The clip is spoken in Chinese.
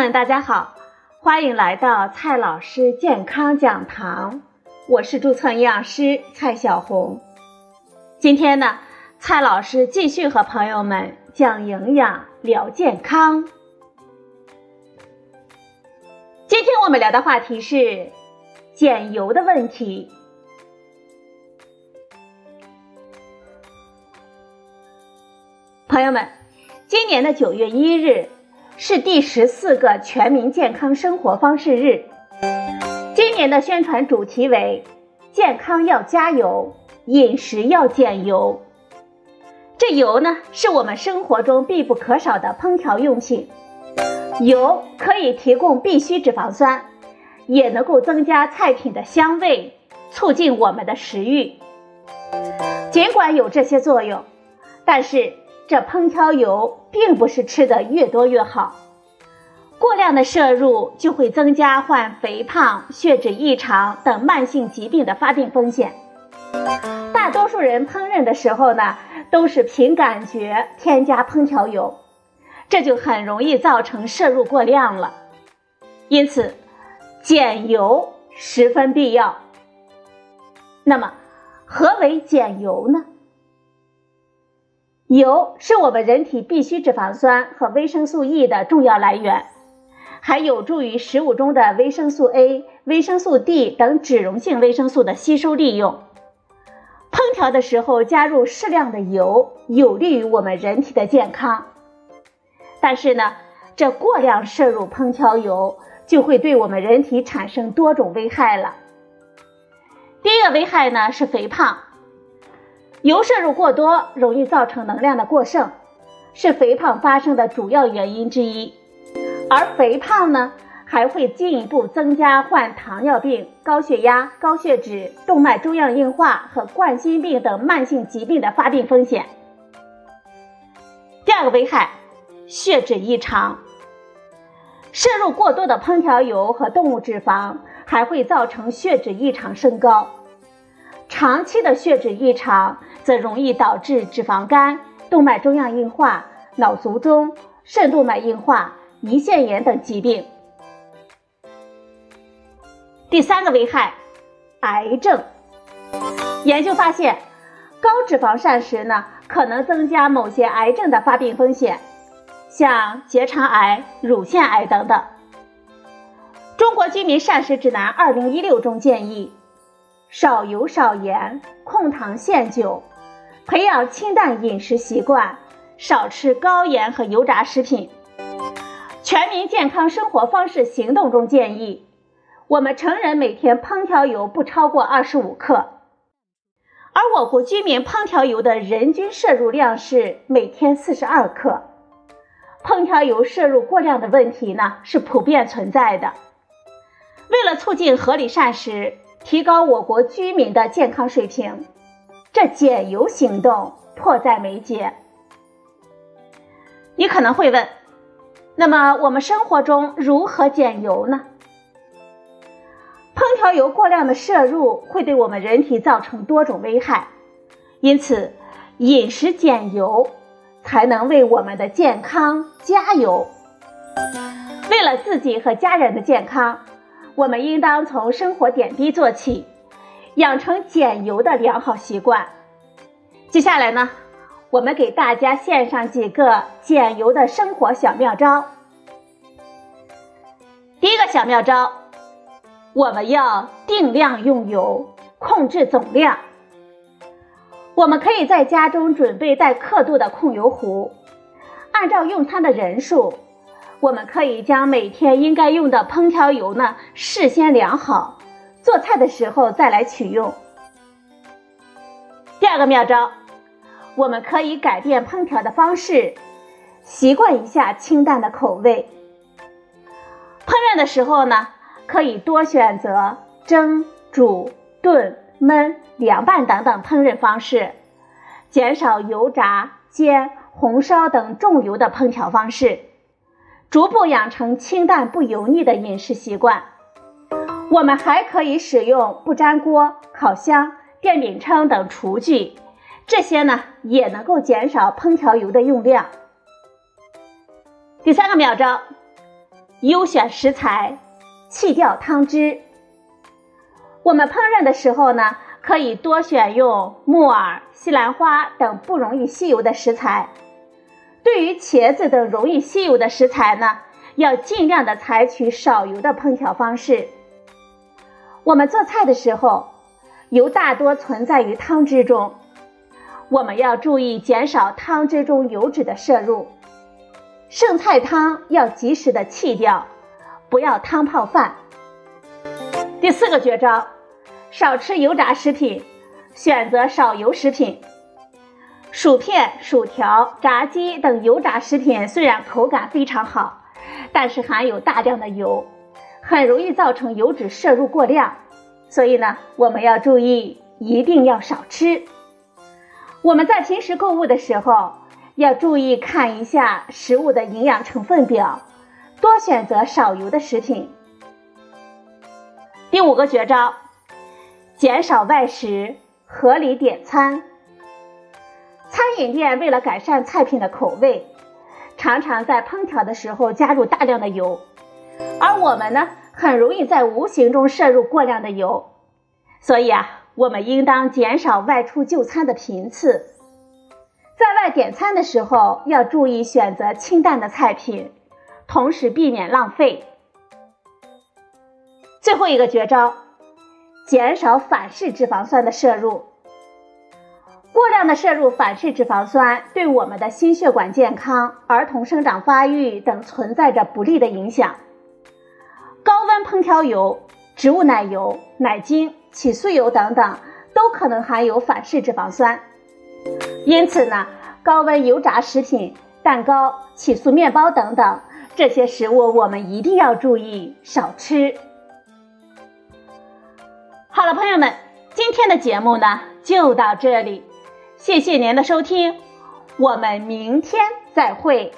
们，大家好，欢迎来到蔡老师健康讲堂，我是注册营养师蔡小红。今天呢，蔡老师继续和朋友们讲营养、聊健康。今天我们聊的话题是减油的问题。朋友们，今年的九月一日是第十四个全民健康生活方式日。今年的宣传主题为“健康要加油，饮食要减油”。这油呢，是我们生活中必不可少的烹调用品。油可以提供必需脂肪酸，也能够增加菜品的香味，促进我们的食欲。尽管有这些作用，但是。这烹调油并不是吃的越多越好，过量的摄入就会增加患肥胖、血脂异常等慢性疾病的发病风险。大多数人烹饪的时候呢，都是凭感觉添加烹调油，这就很容易造成摄入过量了。因此，减油十分必要。那么，何为减油呢？油是我们人体必需脂肪酸和维生素 E 的重要来源，还有助于食物中的维生素 A、维生素 D 等脂溶性维生素的吸收利用。烹调的时候加入适量的油，有利于我们人体的健康。但是呢，这过量摄入烹调油就会对我们人体产生多种危害了。第一个危害呢是肥胖。油摄入过多容易造成能量的过剩，是肥胖发生的主要原因之一。而肥胖呢，还会进一步增加患糖尿病、高血压、高血脂、动脉粥样硬化和冠心病等慢性疾病的发病风险。第二个危害，血脂异常。摄入过多的烹调油和动物脂肪，还会造成血脂异常升高。长期的血脂异常。则容易导致脂肪肝、动脉粥样硬化、脑卒中、肾动脉硬化、胰腺炎等疾病。第三个危害，癌症。研究发现，高脂肪膳食呢，可能增加某些癌症的发病风险，像结肠癌、乳腺癌等等。中国居民膳食指南二零一六中建议，少油少盐，控糖限酒。培养清淡饮食习惯，少吃高盐和油炸食品。全民健康生活方式行动中建议，我们成人每天烹调油不超过二十五克，而我国居民烹调油的人均摄入量是每天四十二克。烹调油摄入过量的问题呢是普遍存在的。为了促进合理膳食，提高我国居民的健康水平。这减油行动迫在眉睫。你可能会问，那么我们生活中如何减油呢？烹调油过量的摄入会对我们人体造成多种危害，因此饮食减油才能为我们的健康加油。为了自己和家人的健康，我们应当从生活点滴做起。养成减油的良好习惯。接下来呢，我们给大家献上几个减油的生活小妙招。第一个小妙招，我们要定量用油，控制总量。我们可以在家中准备带刻度的控油壶，按照用餐的人数，我们可以将每天应该用的烹调油呢事先量好。做菜的时候再来取用。第二个妙招，我们可以改变烹调的方式，习惯一下清淡的口味。烹饪的时候呢，可以多选择蒸、煮、炖、焖、凉拌等等烹饪方式，减少油炸、煎、红烧等重油的烹调方式，逐步养成清淡不油腻的饮食习惯。我们还可以使用不粘锅、烤箱、电饼铛等厨具，这些呢也能够减少烹调油的用量。第三个妙招，优选食材，弃掉汤汁。我们烹饪的时候呢，可以多选用木耳、西兰花等不容易吸油的食材。对于茄子等容易吸油的食材呢，要尽量的采取少油的烹调方式。我们做菜的时候，油大多存在于汤汁中，我们要注意减少汤汁中油脂的摄入。剩菜汤要及时的弃掉，不要汤泡饭。第四个绝招，少吃油炸食品，选择少油食品。薯片、薯条、炸鸡等油炸食品虽然口感非常好，但是含有大量的油，很容易造成油脂摄入过量。所以呢，我们要注意，一定要少吃。我们在平时购物的时候，要注意看一下食物的营养成分表，多选择少油的食品。第五个绝招，减少外食，合理点餐。餐饮店为了改善菜品的口味，常常在烹调的时候加入大量的油，而我们呢，很容易在无形中摄入过量的油。所以啊，我们应当减少外出就餐的频次，在外点餐的时候要注意选择清淡的菜品，同时避免浪费。最后一个绝招，减少反式脂肪酸的摄入。过量的摄入反式脂肪酸对我们的心血管健康、儿童生长发育等存在着不利的影响。高温烹调油、植物奶油、奶精、起酥油等等都可能含有反式脂肪酸，因此呢，高温油炸食品、蛋糕、起酥面包等等这些食物我们一定要注意少吃。好了，朋友们，今天的节目呢就到这里。谢谢您的收听，我们明天再会。